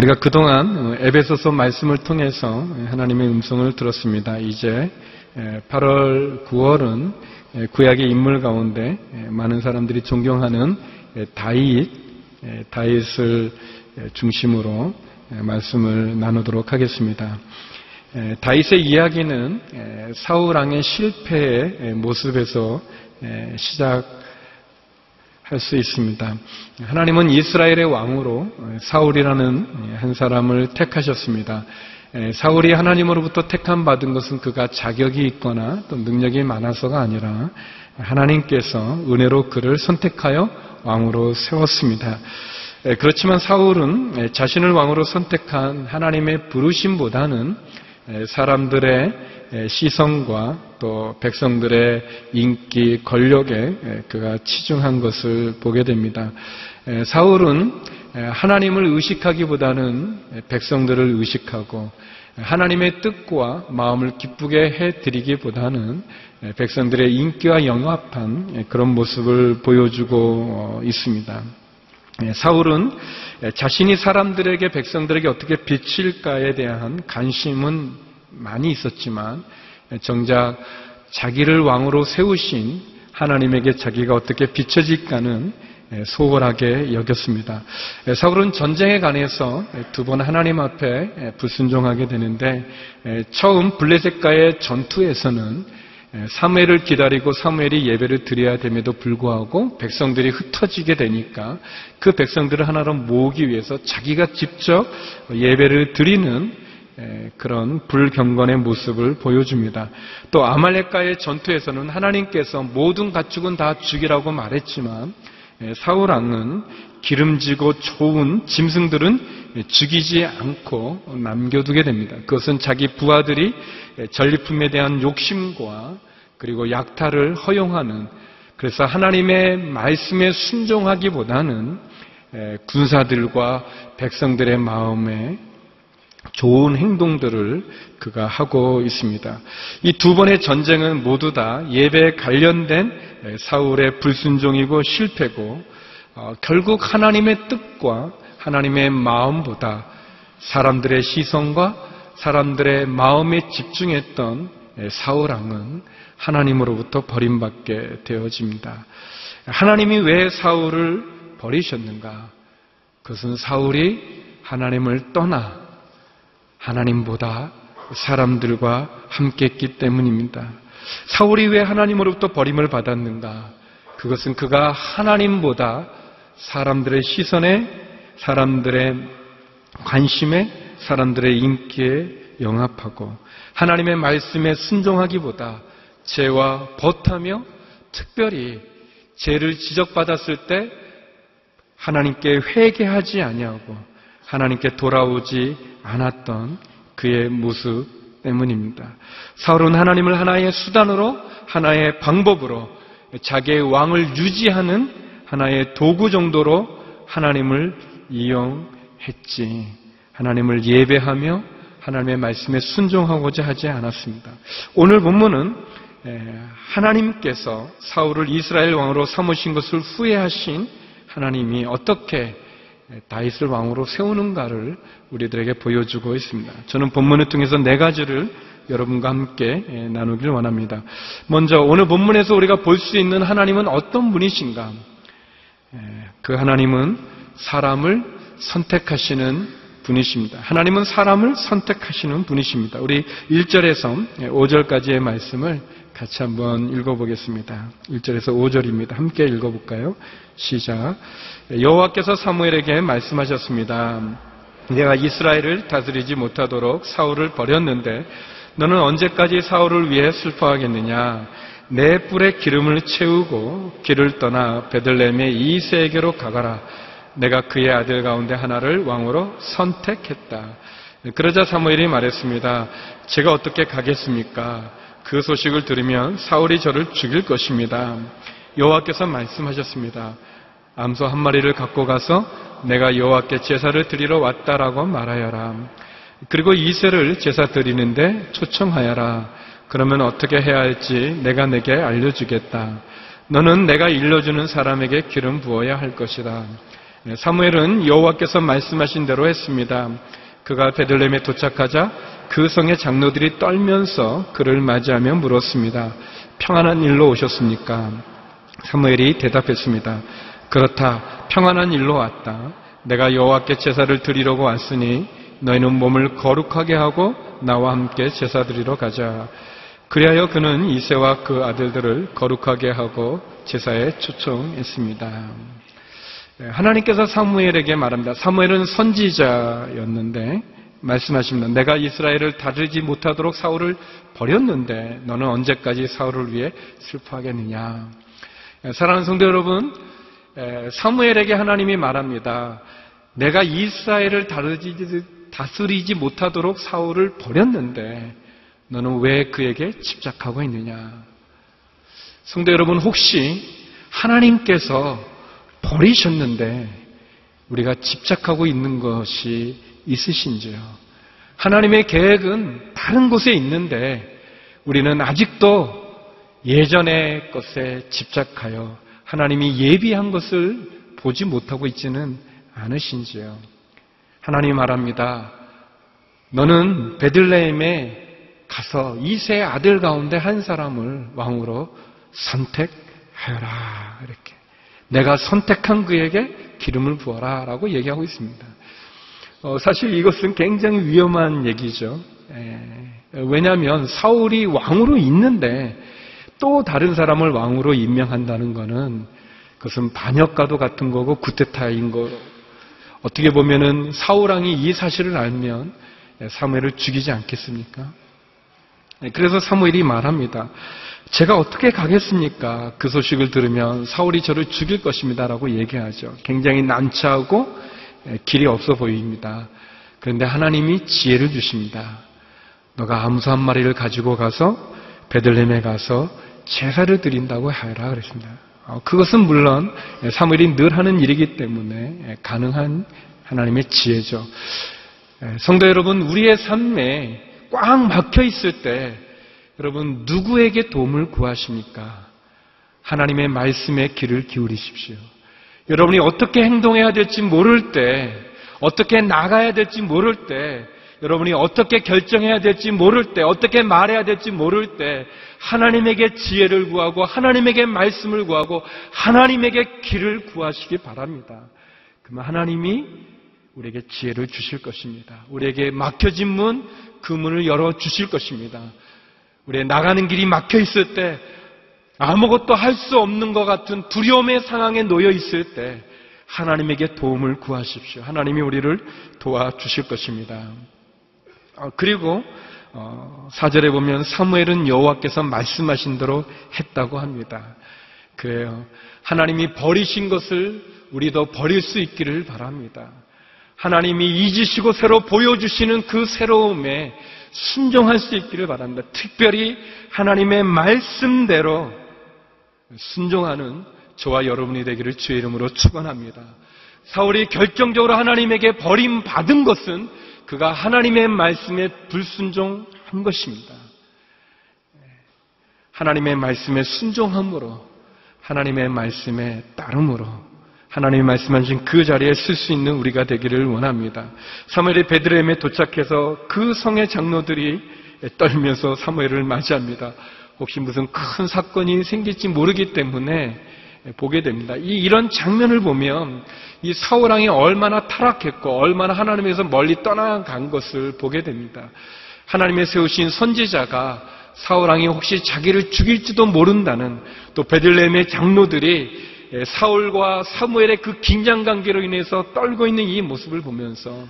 우리가 그동안 에베소서 말씀을 통해서 하나님의 음성을 들었습니다. 이제 8월, 9월은 구약의 인물 가운데 많은 사람들이 존경하는 다윗, 다윗을 중심으로 말씀을 나누도록 하겠습니다. 다윗의 이야기는 사우랑의 실패의 모습에서 시작 할 수 있습니다. 하나님은 이스라엘의 왕으로 사울이라는 한 사람을 택하셨습니다. 사울이 하나님으로부터 택함 받은 것은 그가 자격이 있거나 또 능력이 많아서가 아니라 하나님께서 은혜로 그를 선택하여 왕으로 세웠습니다. 그렇지만 사울은 자신을 왕으로 선택한 하나님의 부르심보다는 사람들의 시선과 또 백성들의 인기, 권력에 그가 치중한 것을 보게 됩니다. 사울은 하나님을 의식하기보다는 백성들을 의식하고 하나님의 뜻과 마음을 기쁘게 해드리기보다는 백성들의 인기와 영합한 그런 모습을 보여주고 있습니다. 사울은 자신이 사람들에게 백성들에게 어떻게 비칠까에 대한 관심은 많이 있었지만 정작 자기를 왕으로 세우신 하나님에게 자기가 어떻게 비춰질까는 소홀하게 여겼습니다. 사울은 전쟁에 관해서 두 번 하나님 앞에 불순종하게 되는데 처음 블레셋과의 전투에서는 사무엘을 기다리고 사무엘이 예배를 드려야 됨에도 불구하고 백성들이 흩어지게 되니까 그 백성들을 하나로 모으기 위해서 자기가 직접 예배를 드리는 그런 불경건의 모습을 보여줍니다. 또 아말렉과의 전투에서는 하나님께서 모든 가축은 다 죽이라고 말했지만 사울 왕은 기름지고 좋은 짐승들은 죽이지 않고 남겨두게 됩니다. 그것은 자기 부하들이 전리품에 대한 욕심과 그리고 약탈을 허용하는 그래서 하나님의 말씀에 순종하기보다는 군사들과 백성들의 마음에 좋은 행동들을 그가 하고 있습니다. 이 두 번의 전쟁은 모두 다 예배에 관련된 사울의 불순종이고 실패고 어, 결국 하나님의 뜻과 하나님의 마음보다 사람들의 시선과 사람들의 마음에 집중했던 사울 왕은 하나님으로부터 버림받게 되어집니다. 하나님이 왜 사울을 버리셨는가? 그것은 사울이 하나님을 떠나 하나님보다 사람들과 함께 했기 때문입니다. 사울이 왜 하나님으로부터 버림을 받았는가? 그것은 그가 하나님보다 사람들의 시선에, 사람들의 관심에, 사람들의 인기에 영합하고 하나님의 말씀에 순종하기보다 죄와 벗하며 특별히 죄를 지적받았을 때 하나님께 회개하지 아니하고 하나님께 돌아오지 않았던 그의 모습 때문입니다. 사울은 하나님을 하나의 수단으로 하나의 방법으로 자기의 왕을 유지하는 하나의 도구 정도로 하나님을 이용했지. 하나님을 예배하며 하나님의 말씀에 순종하고자 하지 않았습니다. 오늘 본문은 하나님께서 사울을 이스라엘 왕으로 삼으신 것을 후회하신 하나님이 어떻게 다윗을 왕으로 세우는가를 우리들에게 보여주고 있습니다. 저는 본문을 통해서 네 가지를 여러분과 함께 나누길 원합니다. 먼저 오늘 본문에서 우리가 볼 수 있는 하나님은 어떤 분이신가? 그 하나님은 사람을 선택하시는 분이십니다. 하나님은 사람을 선택하시는 분이십니다. 우리 1절에서 5절까지의 말씀을 같이 한번 읽어보겠습니다. 1절에서 5절입니다. 함께 읽어볼까요? 시작. 여호와께서 사무엘에게 말씀하셨습니다. 내가 이스라엘을 다스리지 못하도록 사울을 버렸는데 너는 언제까지 사울을 위해 슬퍼하겠느냐? 내 뿔에 기름을 채우고 길을 떠나 베들레헴의 이세계로 가거라. 내가 그의 아들 가운데 하나를 왕으로 선택했다. 그러자 사무엘이 말했습니다. 제가 어떻게 가겠습니까? 그 소식을 들으면 사울이 저를 죽일 것입니다. 여호와께서 말씀하셨습니다. 암소 한 마리를 갖고 가서 내가 여호와께 제사를 드리러 왔다라고 말하여라. 그리고 이세를 제사 드리는데 초청하여라. 그러면 어떻게 해야 할지 내가 내게 알려주겠다. 너는 내가 일러주는 사람에게 기름 부어야 할 것이다. 네, 사무엘은 여호와께서 말씀하신 대로 했습니다. 그가 베들레헴에 도착하자 그 성의 장로들이 떨면서 그를 맞이하며 물었습니다. 평안한 일로 오셨습니까? 사무엘이 대답했습니다. 그렇다. 평안한 일로 왔다. 내가 여호와께 제사를 드리려고 왔으니 너희는 몸을 거룩하게 하고 나와 함께 제사 드리러 가자. 그리하여 그는 이세와 그 아들들을 거룩하게 하고 제사에 초청했습니다. 네, 하나님께서 사무엘에게 말합니다. 사무엘은 선지자였는데 말씀하십니다. 내가 이스라엘을 다루지 못하도록 사울을 버렸는데 너는 언제까지 사울을 위해 슬퍼하겠느냐. 네, 사랑하는 성도 여러분, 사무엘에게 하나님이 말합니다. 내가 이스라엘을 다루지, 다스리지 못하도록 사울을 버렸는데 너는 왜 그에게 집착하고 있느냐? 성도 여러분, 혹시 하나님께서 버리셨는데 우리가 집착하고 있는 것이 있으신지요? 하나님의 계획은 다른 곳에 있는데 우리는 아직도 예전의 것에 집착하여 하나님이 예비한 것을 보지 못하고 있지는 않으신지요? 하나님 말합니다. 너는 베들레헴에 가서 이세 아들 가운데 한 사람을 왕으로 선택하여라. 이렇게. 내가 선택한 그에게 기름을 부어라. 라고 얘기하고 있습니다. 어, 사실 이것은 굉장히 위험한 얘기죠. 에, 왜냐하면 사울이 왕으로 있는데 또 다른 사람을 왕으로 임명한다는 것은 그것은 반역과도 같은 거고 구테타인 거. 어떻게 보면은 사울왕이 이 사실을 알면 사무엘을 죽이지 않겠습니까? 그래서 사무엘이 말합니다. 제가 어떻게 가겠습니까? 그 소식을 들으면 사울이 저를 죽일 것입니다라고 얘기하죠. 굉장히 난처하고 길이 없어 보입니다. 그런데 하나님이 지혜를 주십니다. 너가 암소 한 마리를 가지고 가서 베들렘에 가서 제사를 드린다고 하여라 그랬습니다. 어, 그것은 물론 사무엘이 늘 하는 일이기 때문에 가능한 하나님의 지혜죠. 성도 여러분, 우리의 삶에 꽉 막혀 있을 때 여러분 누구에게 도움을 구하십니까? 하나님의 말씀에 귀를 기울이십시오. 여러분이 어떻게 행동해야 될지 모를 때, 어떻게 나가야 될지 모를 때, 여러분이 어떻게 결정해야 될지 모를 때, 어떻게 말해야 될지 모를 때, 하나님에게 지혜를 구하고, 하나님에게 말씀을 구하고, 하나님에게 길을 구하시기 바랍니다. 그러면 하나님이 우리에게 지혜를 주실 것입니다. 우리에게 막혀진 문, 그 문을 열어 주실 것입니다. 우리의 나가는 길이 막혀 있을 때 아무것도 할 수 없는 것 같은 두려움의 상황에 놓여 있을 때 하나님에게 도움을 구하십시오. 하나님이 우리를 도와주실 것입니다. 어, 그리고 어, 사절에 보면 사무엘은 여호와께서 말씀하신 대로 했다고 합니다. 그래요. 하나님이 버리신 것을 우리도 버릴 수 있기를 바랍니다. 하나님이 잊으시고 새로 보여주시는 그 새로움에 순종할 수 있기를 바랍니다. 특별히 하나님의 말씀대로 순종하는 저와 여러분이 되기를 주의 이름으로 축원합니다. 사울이 결정적으로 하나님에게 버림받은 것은 그가 하나님의 말씀에 불순종한 것입니다. 하나님의 말씀에 순종함으로 하나님의 말씀에 따름으로 하나님이 말씀하신 그 자리에 쓸 수 있는 우리가 되기를 원합니다. 사무엘이 베드레헴에 도착해서 그 성의 장로들이 떨면서 사무엘을 맞이합니다. 혹시 무슨 큰 사건이 생길지 모르기 때문에 보게 됩니다. 이 이런 장면을 보면 이 사울 왕이 얼마나 타락했고 얼마나 하나님에서 멀리 떠나간 것을 보게 됩니다. 하나님의 세우신 선지자가 사울 왕이 혹시 자기를 죽일지도 모른다는 또 베들레헴의 장로들이 예, 사울과 사무엘의 그 긴장 관계로 인해서 떨고 있는 이 모습을 보면서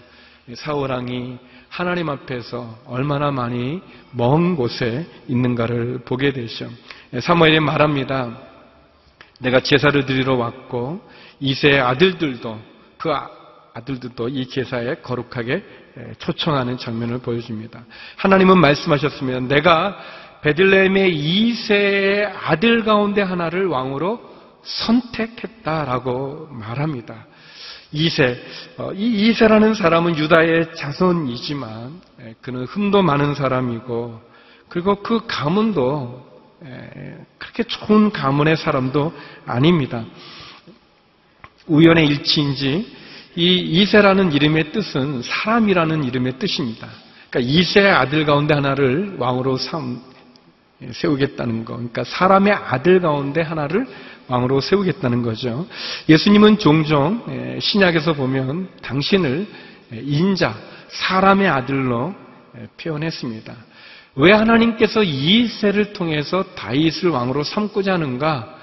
사울 왕이 하나님 앞에서 얼마나 많이 먼 곳에 있는가를 보게 되죠. 예, 사무엘이 말합니다. 내가 제사를 드리러 왔고 이세의 아들들도 그 아, 아들들도 이 제사에 거룩하게 예, 초청하는 장면을 보여줍니다. 하나님은 말씀하셨으면 내가 베들레헴의 이세의 아들 가운데 하나를 왕으로 선택했다라고 말합니다. 이세, 어, 이 이세라는 사람은 유다의 자손이지만 에, 그는 흠도 많은 사람이고 그리고 그 가문도 에, 그렇게 좋은 가문의 사람도 아닙니다. 우연의 일치인지 이 이세라는 이름의 뜻은 사람이라는 이름의 뜻입니다. 그러니까 이세의 아들 가운데 하나를 왕으로 삼, 세우겠다는 거. 그러니까 사람의 아들 가운데 하나를 왕으로 세우겠다는 거죠. 예수님은 종종 예, 신약에서 보면 당신을 예, 인자, 사람의 아들로 예, 표현했습니다. 왜 하나님께서 이세를 통해서 다윗을 왕으로 삼고자 하는가?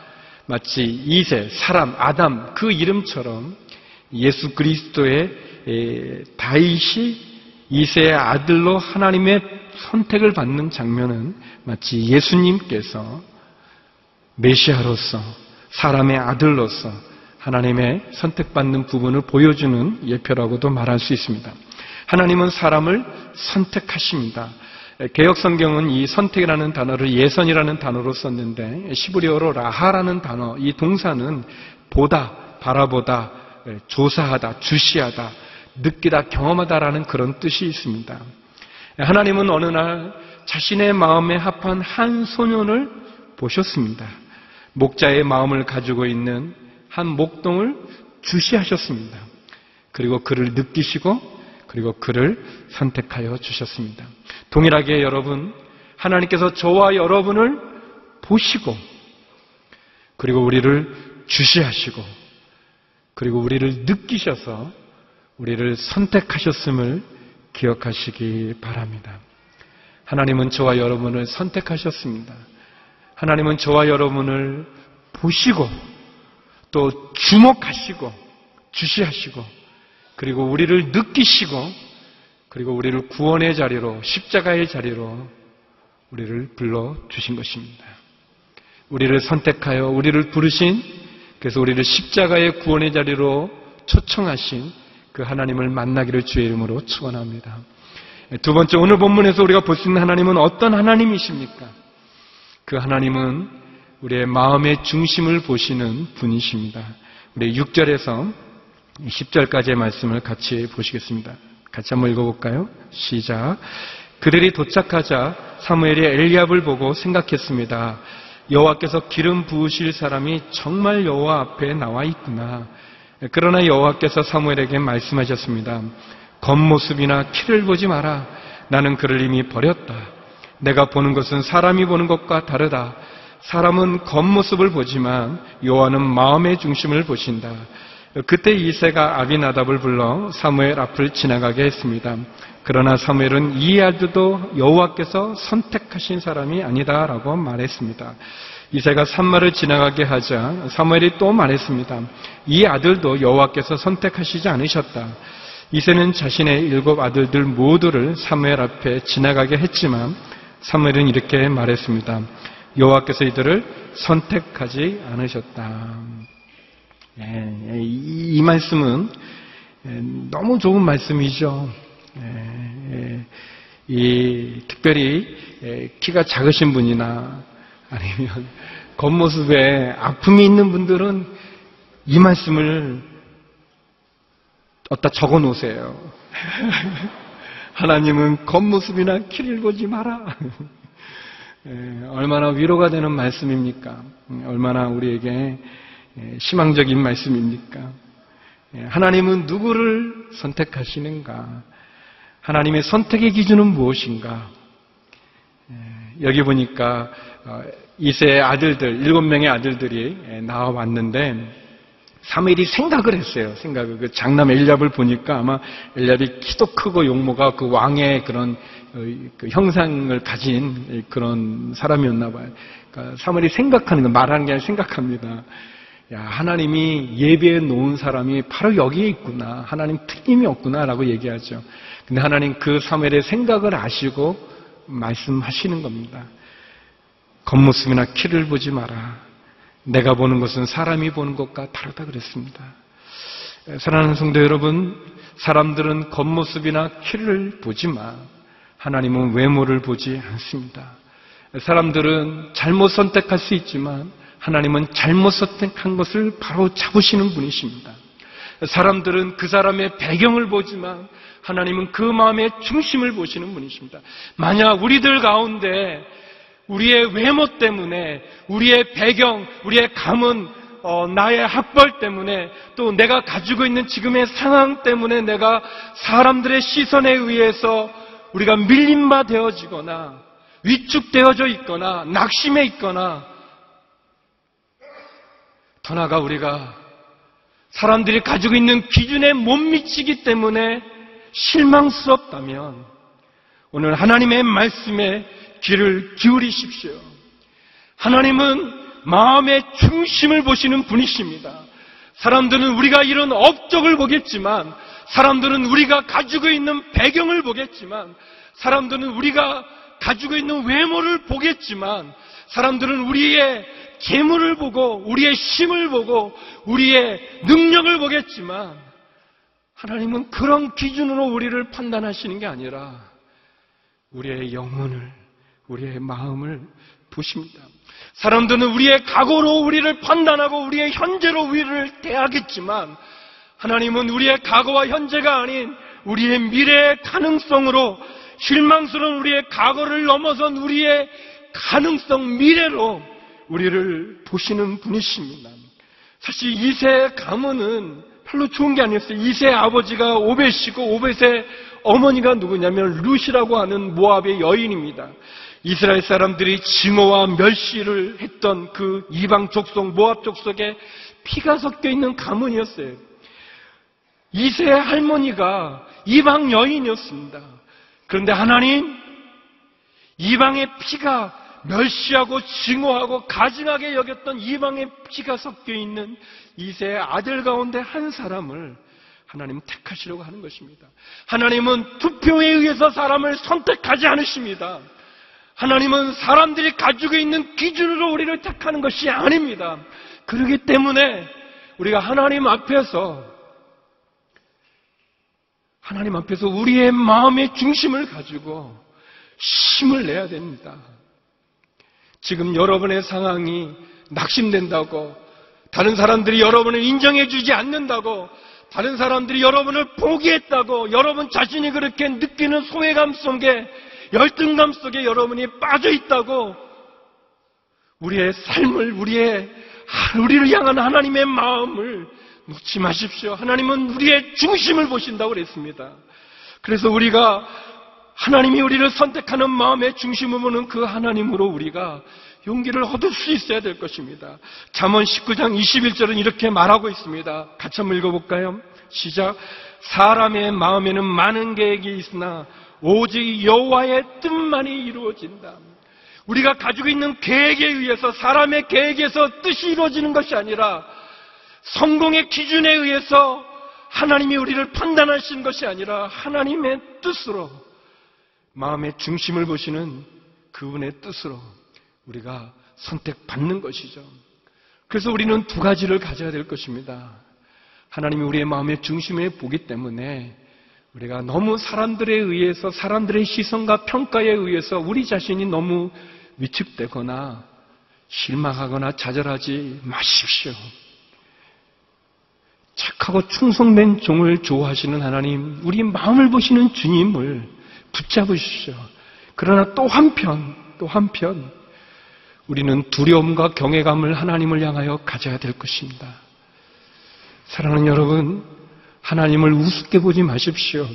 마치 이세, 사람, 아담 그 이름처럼 예수 그리스도의 다윗이 이세의 아들로 하나님의 선택을 받는 장면은 마치 예수님께서 메시아로서 사람의 아들로서 하나님의 선택받는 부분을 보여주는 예표라고도 말할 수 있습니다. 하나님은 사람을 선택하십니다. 개혁 성경은 이 선택이라는 단어를 예선이라는 단어로 썼는데 시브리어로 라하라는 단어 이 동사는 보다, 바라보다, 조사하다, 주시하다, 느끼다, 경험하다라는 그런 뜻이 있습니다. 하나님은 어느 날 자신의 마음에 합한 한 소년을 보셨습니다. 목자의 마음을 가지고 있는 한 목동을 주시하셨습니다. 그리고 그를 느끼시고 그리고 그를 선택하여 주셨습니다. 동일하게 여러분, 하나님께서 저와 여러분을 보시고 그리고 우리를 주시하시고 그리고 우리를 느끼셔서 우리를 선택하셨음을 기억하시기 바랍니다. 하나님은 저와 여러분을 선택하셨습니다. 하나님은 저와 여러분을 보시고 또 주목하시고 주시하시고 그리고 우리를 느끼시고 그리고 우리를 구원의 자리로 십자가의 자리로 우리를 불러 주신 것입니다. 우리를 선택하여 우리를 부르신 그래서 우리를 십자가의 구원의 자리로 초청하신 그 하나님을 만나기를 주의 이름으로 축원합니다. 두 번째 오늘 본문에서 우리가 볼 수 있는 하나님은 어떤 하나님이십니까? 그 하나님은 우리의 마음의 중심을 보시는 분이십니다. 우리 6절에서 10절까지의 말씀을 같이 보시겠습니다. 같이 한번 읽어볼까요? 시작. 그들이 도착하자 사무엘이 엘리압을 보고 생각했습니다. 여호와께서 기름 부으실 사람이 정말 여호와 앞에 나와 있구나. 그러나 여호와께서 사무엘에게 말씀하셨습니다. 겉모습이나 키를 보지 마라. 나는 그를 이미 버렸다. 내가 보는 것은 사람이 보는 것과 다르다. 사람은 겉모습을 보지만 여호와는 마음의 중심을 보신다. 그때 이세가 아비나답을 불러 사무엘 앞을 지나가게 했습니다. 그러나 사무엘은 이 아들도 여호와께서 선택하신 사람이 아니다라고 말했습니다. 이세가 산마를 지나가게 하자 사무엘이 또 말했습니다. 이 아들도 여호와께서 선택하시지 않으셨다. 이세는 자신의 일곱 아들들 모두를 사무엘 앞에 지나가게 했지만 사무엘은 이렇게 말했습니다. 여호와께서 이들을 선택하지 않으셨다. 예, 이, 이 말씀은 예, 너무 좋은 말씀이죠. 예, 이 특별히 키가 작으신 분이나 아니면 겉모습에 아픔이 있는 분들은 이 말씀을 어디다 적어 놓으세요. 하나님은 겉모습이나 키를 보지 마라. 얼마나 위로가 되는 말씀입니까? 얼마나 우리에게 희망적인 말씀입니까? 하나님은 누구를 선택하시는가? 하나님의 선택의 기준은 무엇인가? 여기 보니까 어, 이세의 아들들, 일곱 명의 아들들이 나와 왔는데 사무엘이 생각을 했어요. 생각을 그 장남 엘리압을 보니까 아마 엘리압이 키도 크고 용모가 그 왕의 그런 어, 그 형상을 가진 그런 사람이었나 봐요. 그러니까 사무엘이 생각하는 거 말하는 게 아니라 생각합니다. 야, 하나님이 예배해 놓은 사람이 바로 여기에 있구나. 하나님 틀림이 없구나라고 얘기하죠. 근데 하나님 그 사무엘의 생각을 아시고 말씀하시는 겁니다. 겉모습이나 키를 보지 마라. 내가 보는 것은 사람이 보는 것과 다르다 그랬습니다. 사랑하는 성도 여러분, 사람들은 겉모습이나 키를 보지만 하나님은 외모를 보지 않습니다. 사람들은 잘못 선택할 수 있지만 하나님은 잘못 선택한 것을 바로 잡으시는 분이십니다. 사람들은 그 사람의 배경을 보지만 하나님은 그 마음의 중심을 보시는 분이십니다. 만약 우리들 가운데 우리의 외모 때문에, 우리의 배경, 우리의 감은 어, 나의 학벌 때문에 또 내가 가지고 있는 지금의 상황 때문에 내가 사람들의 시선에 의해서 우리가 밀림바 되어지거나 위축되어져 있거나 낙심해 있거나 더 나아가 우리가 사람들이 가지고 있는 기준에 못 미치기 때문에 실망스럽다면 오늘 하나님의 말씀에 귀를 기울이십시오. 하나님은 마음의 중심을 보시는 분이십니다. 사람들은 우리가 이런 업적을 보겠지만, 사람들은 우리가 가지고 있는 배경을 보겠지만, 사람들은 우리가 가지고 있는 외모를 보겠지만, 사람들은 우리의 재물을 보고, 우리의 힘을 보고, 우리의 능력을 보겠지만, 하나님은 그런 기준으로 우리를 판단하시는 게 아니라, 우리의 영혼을, 우리의 마음을 보십니다. 사람들은 우리의 각오로 우리를 판단하고 우리의 현재로 우리를 대하겠지만 하나님은 우리의 각오와 현재가 아닌 우리의 미래의 가능성으로 실망스러운 우리의 각오를 넘어선 우리의 가능성 미래로 우리를 보시는 분이십니다. 사실 이세 가문은 별로 좋은 게 아니었어요. 이세 아버지가 오벳이고 오벳의 어머니가 누구냐면 루시라고 하는 모압의 여인입니다. 이스라엘 사람들이 증오와 멸시를 했던 그 이방 족속, 모압 족속에 피가 섞여 있는 가문이었어요. 이세 할머니가 이방 여인이었습니다. 그런데 하나님, 이방의 피가 멸시하고 증오하고 가증하게 여겼던 이방의 피가 섞여 있는 이세의 아들 가운데 한 사람을 하나님 택하시려고 하는 것입니다. 하나님은 투표에 의해서 사람을 선택하지 않으십니다. 하나님은 사람들이 가지고 있는 기준으로 우리를 택하는 것이 아닙니다. 그렇기 때문에 우리가 하나님 앞에서 하나님 앞에서 우리의 마음의 중심을 가지고 힘을 내야 됩니다. 지금 여러분의 상황이 낙심된다고 다른 사람들이 여러분을 인정해 주지 않는다고 다른 사람들이 여러분을 포기했다고 여러분 자신이 그렇게 느끼는 소외감 속에 열등감 속에 여러분이 빠져 있다고 우리의 삶을 우리의 우리를 향한 하나님의 마음을 놓지 마십시오. 하나님은 우리의 중심을 보신다고 그랬습니다. 그래서 우리가 하나님이 우리를 선택하는 마음의 중심을 보는 그 하나님으로 우리가 용기를 얻을 수 있어야 될 것입니다. 잠언 19장 21절은 이렇게 말하고 있습니다. 같이 한번 읽어볼까요? 시작. 사람의 마음에는 많은 계획이 있으나 오직 여호와의 뜻만이 이루어진다. 우리가 가지고 있는 계획에 의해서 사람의 계획에서 뜻이 이루어지는 것이 아니라 성공의 기준에 의해서 하나님이 우리를 판단하신 것이 아니라 하나님의 뜻으로 마음의 중심을 보시는 그분의 뜻으로 우리가 선택받는 것이죠. 그래서 우리는 두 가지를 가져야 될 것입니다. 하나님이 우리의 마음의 중심에 보기 때문에 우리가 너무 사람들에 의해서 사람들의 시선과 평가에 의해서 우리 자신이 너무 위축되거나 실망하거나 좌절하지 마십시오. 착하고 충성된 종을 좋아하시는 하나님, 우리 마음을 보시는 주님을 붙잡으십시오. 그러나 또 한편, 또 한편, 우리는 두려움과 경외감을 하나님을 향하여 가져야 될 것입니다. 사랑하는 여러분, 하나님을 우습게 보지 마십시오.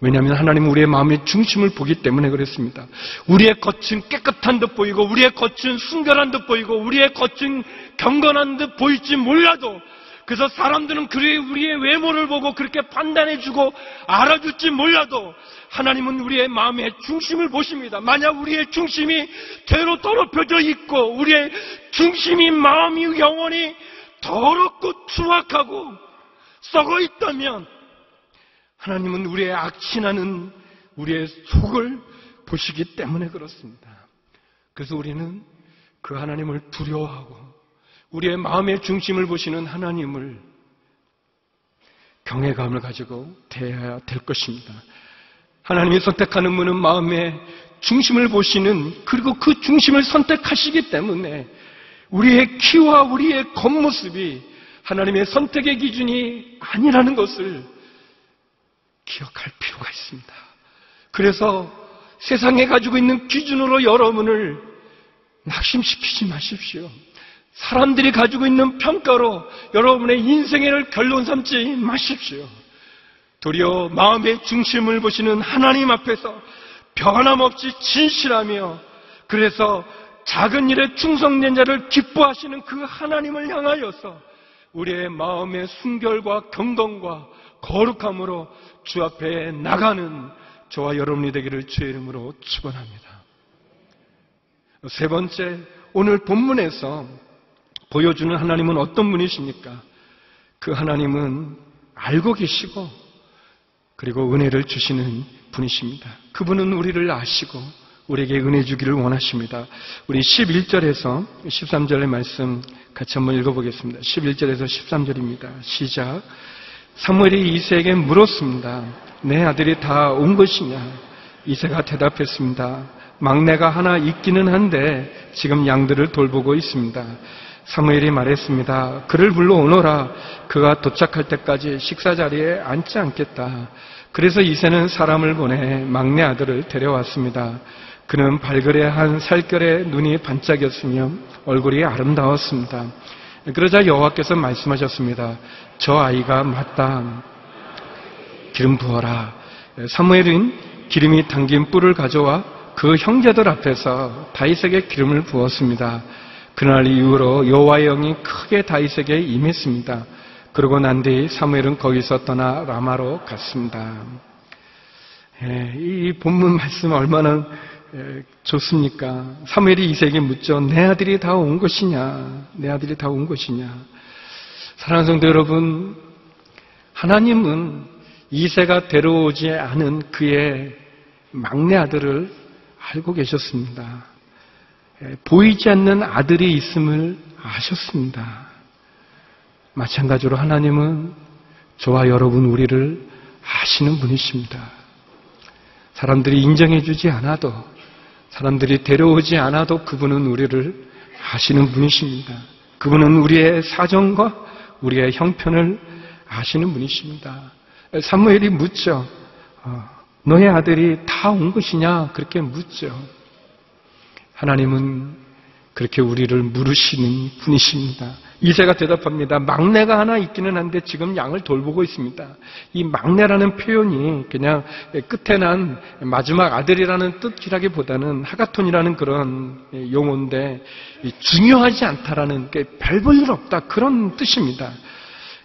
왜냐하면 하나님은 우리의 마음의 중심을 보기 때문에 그렇습니다. 우리의 겉은 깨끗한 듯 보이고, 우리의 겉은 순결한 듯 보이고, 우리의 겉은 경건한 듯 보일지 몰라도, 그래서 사람들은 그의 우리의 외모를 보고 그렇게 판단해주고 알아줄지 몰라도 하나님은 우리의 마음의 중심을 보십니다. 만약 우리의 중심이 대로 더럽혀져 있고 우리의 중심이 마음이 영원히 더럽고 추악하고 썩어 있다면 하나님은 우리의 악취나는 우리의 속을 보시기 때문에 그렇습니다. 그래서 우리는 그 하나님을 두려워하고 우리의 마음의 중심을 보시는 하나님을 경외감을 가지고 대해야 될 것입니다. 하나님이 선택하는 분은 마음의 중심을 보시는 그리고 그 중심을 선택하시기 때문에 우리의 키와 우리의 겉모습이 하나님의 선택의 기준이 아니라는 것을 기억할 필요가 있습니다. 그래서 세상에 가지고 있는 기준으로 여러분을 낙심시키지 마십시오. 사람들이 가지고 있는 평가로 여러분의 인생을 결론 삼지 마십시오. 도리어 마음의 중심을 보시는 하나님 앞에서 변함없이 진실하며 그래서 작은 일에 충성된 자를 기뻐하시는 그 하나님을 향하여서 우리의 마음의 순결과 경건과 거룩함으로 주 앞에 나가는 저와 여러분이 되기를 주의 이름으로 축원합니다. 세 번째, 오늘 본문에서 보여주는 하나님은 어떤 분이십니까? 그 하나님은 알고 계시고 그리고 은혜를 주시는 분이십니다. 그분은 우리를 아시고 우리에게 은혜 주기를 원하십니다. 우리 11절에서 13절의 말씀 같이 한번 읽어보겠습니다. 11절에서 13절입니다. 시작. 사무엘이 이세에게 물었습니다. 내 아들이 다 온 것이냐? 이세가 대답했습니다. 막내가 하나 있기는 한데 지금 양들을 돌보고 있습니다. 사무엘이 말했습니다. 그를 불러오너라. 그가 도착할 때까지 식사 자리에 앉지 않겠다. 그래서 이세는 사람을 보내 막내 아들을 데려왔습니다. 그는 발그레한 살결에 눈이 반짝였으며 얼굴이 아름다웠습니다. 그러자 여호와께서 말씀하셨습니다. 저 아이가 맞다. 기름 부어라. 사무엘은 기름이 담긴 뿔을 가져와 그 형제들 앞에서 다윗에게 기름을 부었습니다. 그날 이후로 여호와의 영이 크게 다윗에게 임했습니다. 그러고 난 뒤 사무엘은 거기서 떠나 라마로 갔습니다. 예, 이 본문 말씀 얼마나 예, 좋습니까? 사무엘이 이세에게 묻죠. 내 아들이 다 온 것이냐? 내 아들이 다 온 것이냐? 사랑하는 성도 여러분, 하나님은 이세가 데려오지 않은 그의 막내 아들을 알고 계셨습니다. 예, 보이지 않는 아들이 있음을 아셨습니다. 마찬가지로 하나님은 저와 여러분 우리를 아시는 분이십니다. 사람들이 인정해주지 않아도 사람들이 데려오지 않아도 그분은 우리를 아시는 분이십니다. 그분은 우리의 사정과 우리의 형편을 아시는 분이십니다. 사무엘이 묻죠. 어, 너의 아들이 다 온 것이냐? 그렇게 묻죠. 하나님은 그렇게 우리를 물으시는 분이십니다. 이세가 대답합니다. 막내가 하나 있기는 한데 지금 양을 돌보고 있습니다. 이 막내라는 표현이 그냥 끝에 난 마지막 아들이라는 뜻이라기보다는 하가톤이라는 그런 용어인데 중요하지 않다라는 별 볼 일 없다 그런 뜻입니다.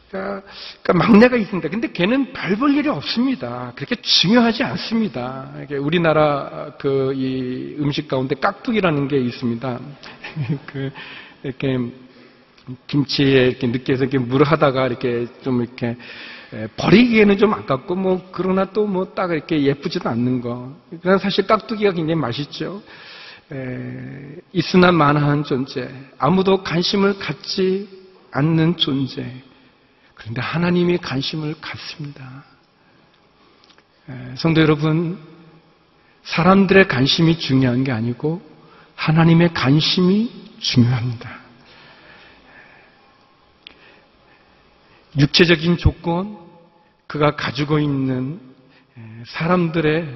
그러니까, 그러니까 막내가 있습니다. 근데 걔는 별 볼 일이 없습니다. 그렇게 중요하지 않습니다. 우리나라 그이 음식 가운데 깍두기라는 게 있습니다. 그 이렇게 김치에 이렇게 느끼해서 이렇게 물 하다가 이렇게 좀 이렇게 버리기에는 좀 아깝고 뭐 그러나 또 뭐 딱 이렇게 예쁘지도 않는 거. 그러나 사실 깍두기가 굉장히 맛있죠. 에, 있으나 마나한 존재, 아무도 관심을 갖지 않는 존재. 그런데 하나님이 관심을 갖습니다. 에, 성도 여러분, 사람들의 관심이 중요한 게 아니고 하나님의 관심이 중요합니다. 육체적인 조건, 그가 가지고 있는 사람들의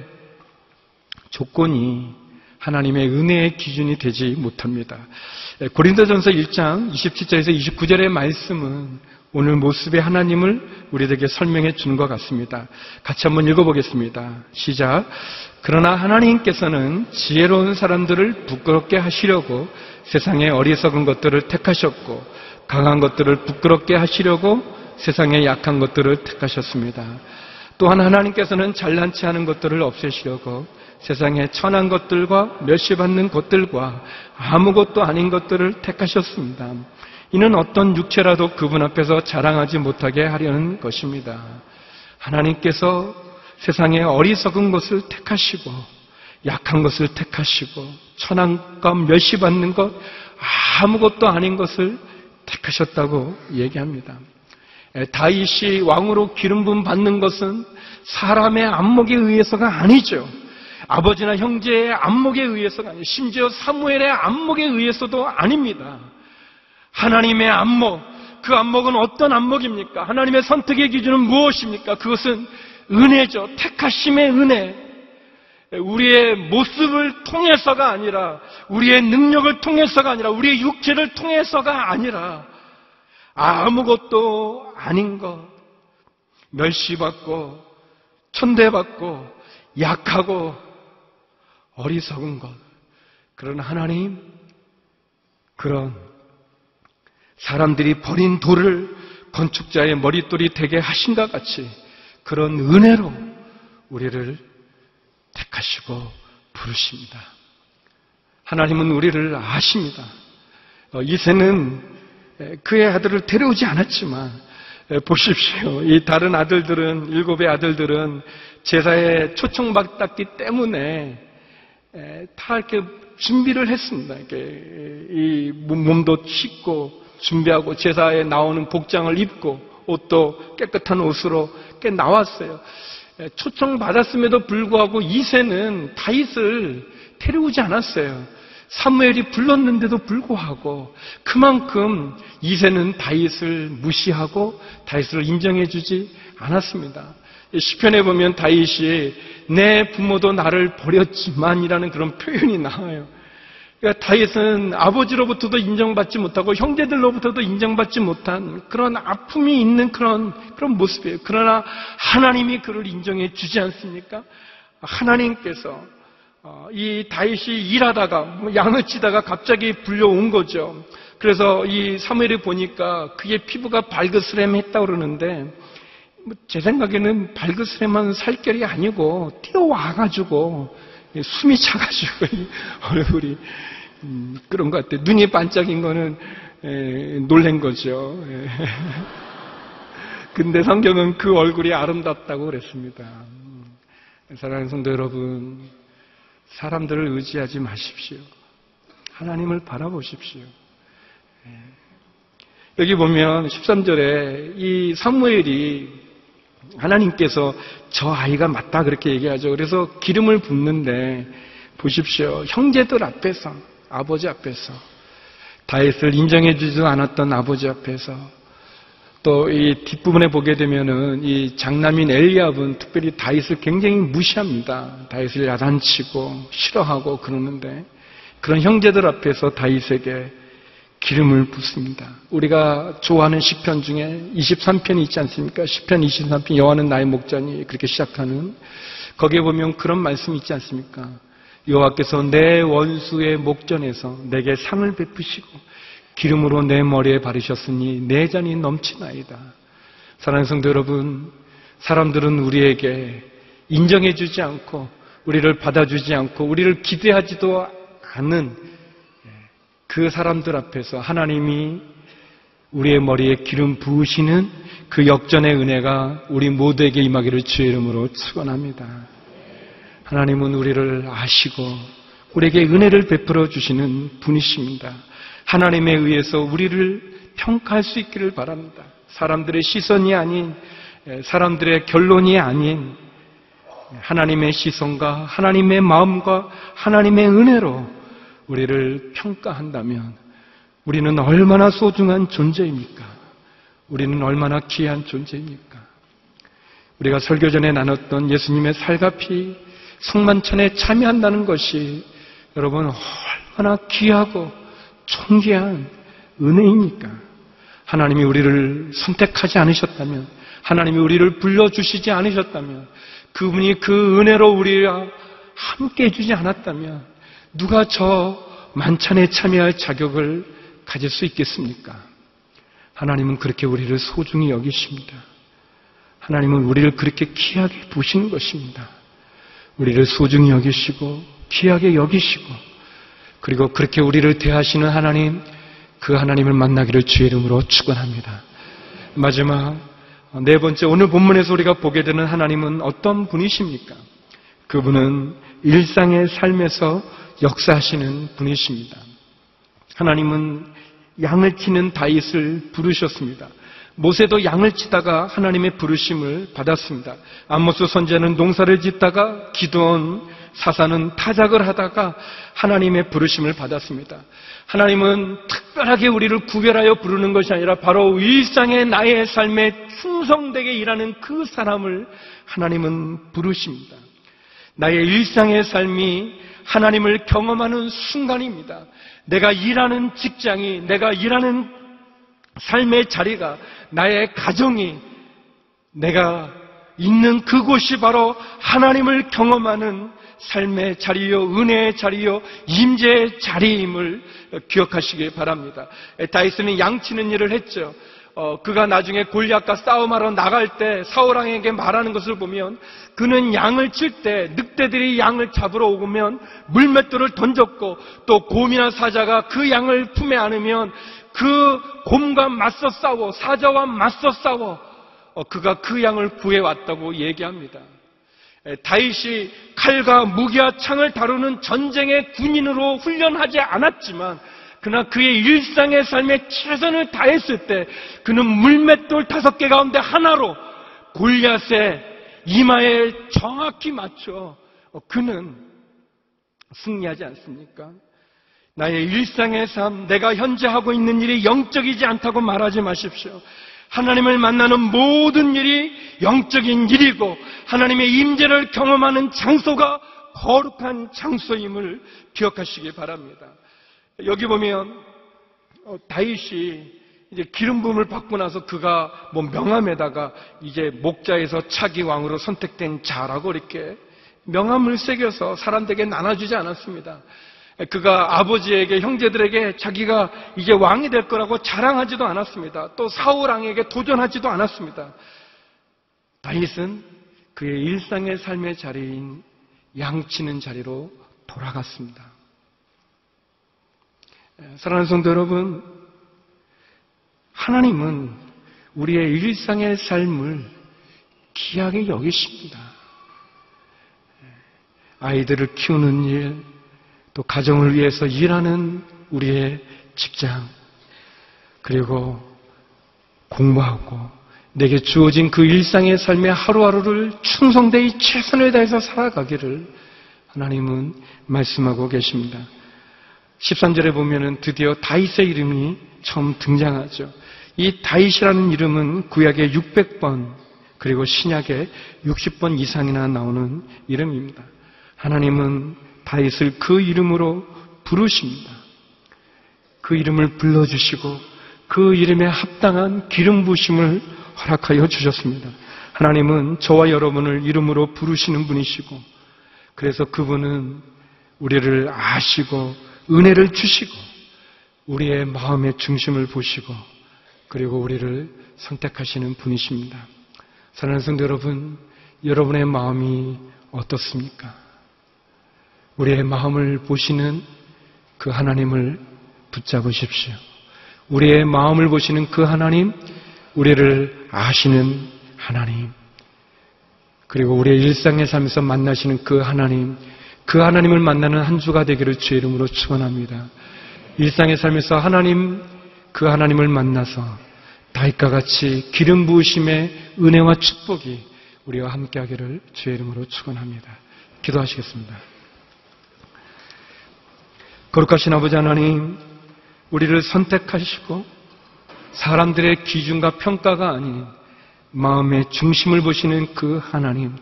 조건이 하나님의 은혜의 기준이 되지 못합니다. 고린도전서 1장 27절에서 29절의 말씀은 오늘 모습의 하나님을 우리에게 설명해 주는 것 같습니다. 같이 한번 읽어보겠습니다. 시작. 그러나 하나님께서는 지혜로운 사람들을 부끄럽게 하시려고 세상의 어리석은 것들을 택하셨고 강한 것들을 부끄럽게 하시려고 세상의 약한 것들을 택하셨습니다. 또한 하나님께서는 잘난치 않은 것들을 없애시려고 세상의 천한 것들과 멸시받는 것들과 아무것도 아닌 것들을 택하셨습니다. 이는 어떤 육체라도 그분 앞에서 자랑하지 못하게 하려는 것입니다. 하나님께서 세상의 어리석은 것을 택하시고 약한 것을 택하시고 천한 것 멸시받는 것 아무것도 아닌 것을 택하셨다고 얘기합니다. 다윗이 왕으로 기름 부음 받는 것은 사람의 안목에 의해서가 아니죠. 아버지나 형제의 안목에 의해서가 아니에요. 심지어 사무엘의 안목에 의해서도 아닙니다. 하나님의 안목, 그 안목은 어떤 안목입니까? 하나님의 선택의 기준은 무엇입니까? 그것은 은혜죠. 택하심의 은혜. 우리의 모습을 통해서가 아니라, 우리의 능력을 통해서가 아니라, 우리의 육체를 통해서가 아니라, 아무것도 아닌 것, 멸시받고, 천대받고, 약하고, 어리석은 것. 그런 하나님, 그런 사람들이 버린 돌을 건축자의 머릿돌이 되게 하신가 같이 그런 은혜로 우리를 택하시고 부르십니다. 하나님은 우리를 아십니다. 어, 이새는 그의 아들을 데려오지 않았지만 보십시오. 이 다른 아들들은 일곱의 아들들은 제사에 초청받았기 때문에 다 이렇게 준비를 했습니다. 이렇게 이 몸도 씻고 준비하고 제사에 나오는 복장을 입고 옷도 깨끗한 옷으로 꽤 나왔어요. 초청 받았음에도 불구하고 이세는 다윗을 데려오지 않았어요. 사무엘이 불렀는데도 불구하고 그만큼 이세는 다윗을 무시하고 다윗을 인정해 주지 않았습니다. 시편에 보면 다윗이 내 부모도 나를 버렸지만이라는 그런 표현이 나와요. 그러니까 다윗은 아버지로부터도 인정받지 못하고 형제들로부터도 인정받지 못한 그런 아픔이 있는 그런 그런 모습이에요. 그러나 하나님이 그를 인정해 주지 않습니까? 하나님께서 어, 이 다윗이 일하다가 뭐 양을 치다가 갑자기 불려온 거죠. 그래서 이 사무엘이 보니까 그의 피부가 발그스렘했다 그러는데 뭐제 생각에는 발그스렘한 살결이 아니고 뛰어와가지고 숨이 차가지고 얼굴이 음, 그런 것 같아요. 눈이 반짝인 거는 에, 놀란 거죠. 예. 근데 성경은 그 얼굴이 아름답다고 그랬습니다. 음, 사랑하는 성도 여러분, 사람들을 의지하지 마십시오. 하나님을 바라보십시오. 예. 여기 보면 13절에 이 사무엘이 하나님께서 저 아이가 맞다 그렇게 얘기하죠. 그래서 기름을 붓는데 보십시오. 형제들 앞에서 아버지 앞에서 다윗을 인정해 주지도 않았던 아버지 앞에서 또 이 뒷부분에 보게 되면은 이 장남인 엘리압은 특별히 다윗을 굉장히 무시합니다. 다윗을 야단치고 싫어하고 그러는데 그런 형제들 앞에서 다윗에게 기름을 붓습니다. 우리가 좋아하는 시편 중에 23편이 있지 않습니까? 시편 23편 여호와는 나의 목자니 그렇게 시작하는 거기에 보면 그런 말씀이 있지 않습니까? 여호와께서 내 원수의 목전에서 내게 상을 베푸시고 기름으로 내 머리에 바르셨으니 내 잔이 넘치나이다. 사랑하는 성도 여러분, 사람들은 우리에게 인정해 주지 않고 우리를 받아주지 않고 우리를 기대하지도 않는 그 사람들 앞에서 하나님이 우리의 머리에 기름 부으시는 그 역전의 은혜가 우리 모두에게 임하기를 주의 이름으로 축원합니다. 하나님은 우리를 아시고 우리에게 은혜를 베풀어 주시는 분이십니다. 하나님에 의해서 우리를 평가할 수 있기를 바랍니다. 사람들의 시선이 아닌 사람들의 결론이 아닌 하나님의 시선과 하나님의 마음과 하나님의 은혜로 우리를 평가한다면 우리는 얼마나 소중한 존재입니까? 우리는 얼마나 귀한 존재입니까? 우리가 설교 전에 나눴던 예수님의 피 성만찬에 참여한다는 것이 여러분 얼마나 귀하고 존귀한 은혜입니까? 하나님이 우리를 선택하지 않으셨다면 하나님이 우리를 불러주시지 않으셨다면 그분이 그 은혜로 우리와 함께 해주지 않았다면 누가 저 만찬에 참여할 자격을 가질 수 있겠습니까? 하나님은 그렇게 우리를 소중히 여기십니다. 하나님은 우리를 그렇게 귀하게 보시는 것입니다. 우리를 소중히 여기시고 귀하게 여기시고 그리고 그렇게 우리를 대하시는 하나님 그 하나님을 만나기를 주의 이름으로 축원합니다. 마지막 네 번째 오늘 본문에서 우리가 보게 되는 하나님은 어떤 분이십니까? 그분은 일상의 삶에서 역사하시는 분이십니다. 하나님은 양을 치는 다윗을 부르셨습니다. 모세도 양을 치다가 하나님의 부르심을 받았습니다. 암모스 선지자는 농사를 짓다가 기도원 사사는 타작을 하다가 하나님의 부르심을 받았습니다. 하나님은 특별하게 우리를 구별하여 부르는 것이 아니라 바로 일상의 나의 삶에 충성되게 일하는 그 사람을 하나님은 부르십니다. 나의 일상의 삶이 하나님을 경험하는 순간입니다. 내가 일하는 직장이, 내가 일하는 삶의 자리가, 나의 가정이, 내가 있는 그곳이 바로 하나님을 경험하는 삶의 자리요, 은혜의 자리요, 임재의 자리임을 기억하시기 바랍니다. 다이슨이 양치는 일을 했죠. 어, 그가 나중에 골리앗과 싸움하러 나갈 때 사울왕에게 말하는 것을 보면 그는 양을 칠 때 늑대들이 양을 잡으러 오면 물맷돌을 던졌고 또 곰이나 사자가 그 양을 품에 안으면 그 곰과 맞서 싸워 사자와 맞서 싸워 어, 그가 그 양을 구해왔다고 얘기합니다. 다윗이 칼과 무기와 창을 다루는 전쟁의 군인으로 훈련하지 않았지만 그러나 그의 일상의 삶에 최선을 다했을 때 그는 물맷돌 다섯 개 가운데 하나로 골리앗의 이마에 정확히 맞춰 어, 그는 승리하지 않습니까? 나의 일상의 삶, 내가 현재 하고 있는 일이 영적이지 않다고 말하지 마십시오. 하나님을 만나는 모든 일이 영적인 일이고 하나님의 임재를 경험하는 장소가 거룩한 장소임을 기억하시기 바랍니다. 여기 보면 어, 다윗이 이제 기름 부음을 받고 나서 그가 뭐 명함에다가 이제 목자에서 차기 왕으로 선택된 자라고 이렇게 명함을 새겨서 사람들에게 나눠주지 않았습니다. 그가 아버지에게 형제들에게 자기가 이제 왕이 될 거라고 자랑하지도 않았습니다. 또 사울 왕에게 도전하지도 않았습니다. 다윗은 그의 일상의 삶의 자리인 양치는 자리로 돌아갔습니다. 사랑하는 성도 여러분, 하나님은 우리의 일상의 삶을 귀하게 여기십니다. 아이들을 키우는 일, 또 가정을 위해서 일하는 우리의 직장, 그리고 공부하고 내게 주어진 그 일상의 삶의 하루하루를 충성되이 최선을 다해서 살아가기를 하나님은 말씀하고 계십니다. 13절에 보면은 드디어 다윗의 이름이 처음 등장하죠. 이 다윗이라는 이름은 구약의 600번 그리고 신약의 60번 이상이나 나오는 이름입니다. 하나님은 다윗을 그 이름으로 부르십니다. 그 이름을 불러주시고 그 이름에 합당한 기름 부심을 허락하여 주셨습니다. 하나님은 저와 여러분을 이름으로 부르시는 분이시고 그래서 그분은 우리를 아시고 은혜를 주시고 우리의 마음의 중심을 보시고 그리고 우리를 선택하시는 분이십니다. 사랑하는 성도 여러분, 여러분의 마음이 어떻습니까? 우리의 마음을 보시는 그 하나님을 붙잡으십시오. 우리의 마음을 보시는 그 하나님, 우리를 아시는 하나님, 그리고 우리의 일상의 삶에서 만나시는 그 하나님, 그 하나님을 만나는 한 주가 되기를 주의 이름으로 축원합니다. 일상의 삶에서 하나님, 그 하나님을 만나서 다윗과 같이 기름 부으심의 은혜와 축복이 우리와 함께하기를 주의 이름으로 축원합니다. 기도하시겠습니다. 거룩하신 아버지 하나님, 우리를 선택하시고 사람들의 기준과 평가가 아닌 마음의 중심을 보시는 그 하나님,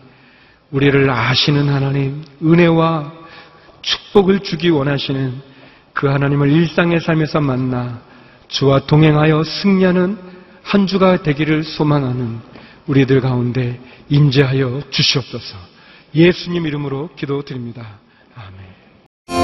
우리를 아시는 하나님, 은혜와 축복을 주기 원하시는 그 하나님을 일상의 삶에서 만나 주와 동행하여 승리하는 한 주가 되기를 소망하는 우리들 가운데 임재하여 주시옵소서. 예수님 이름으로 기도드립니다. 아멘.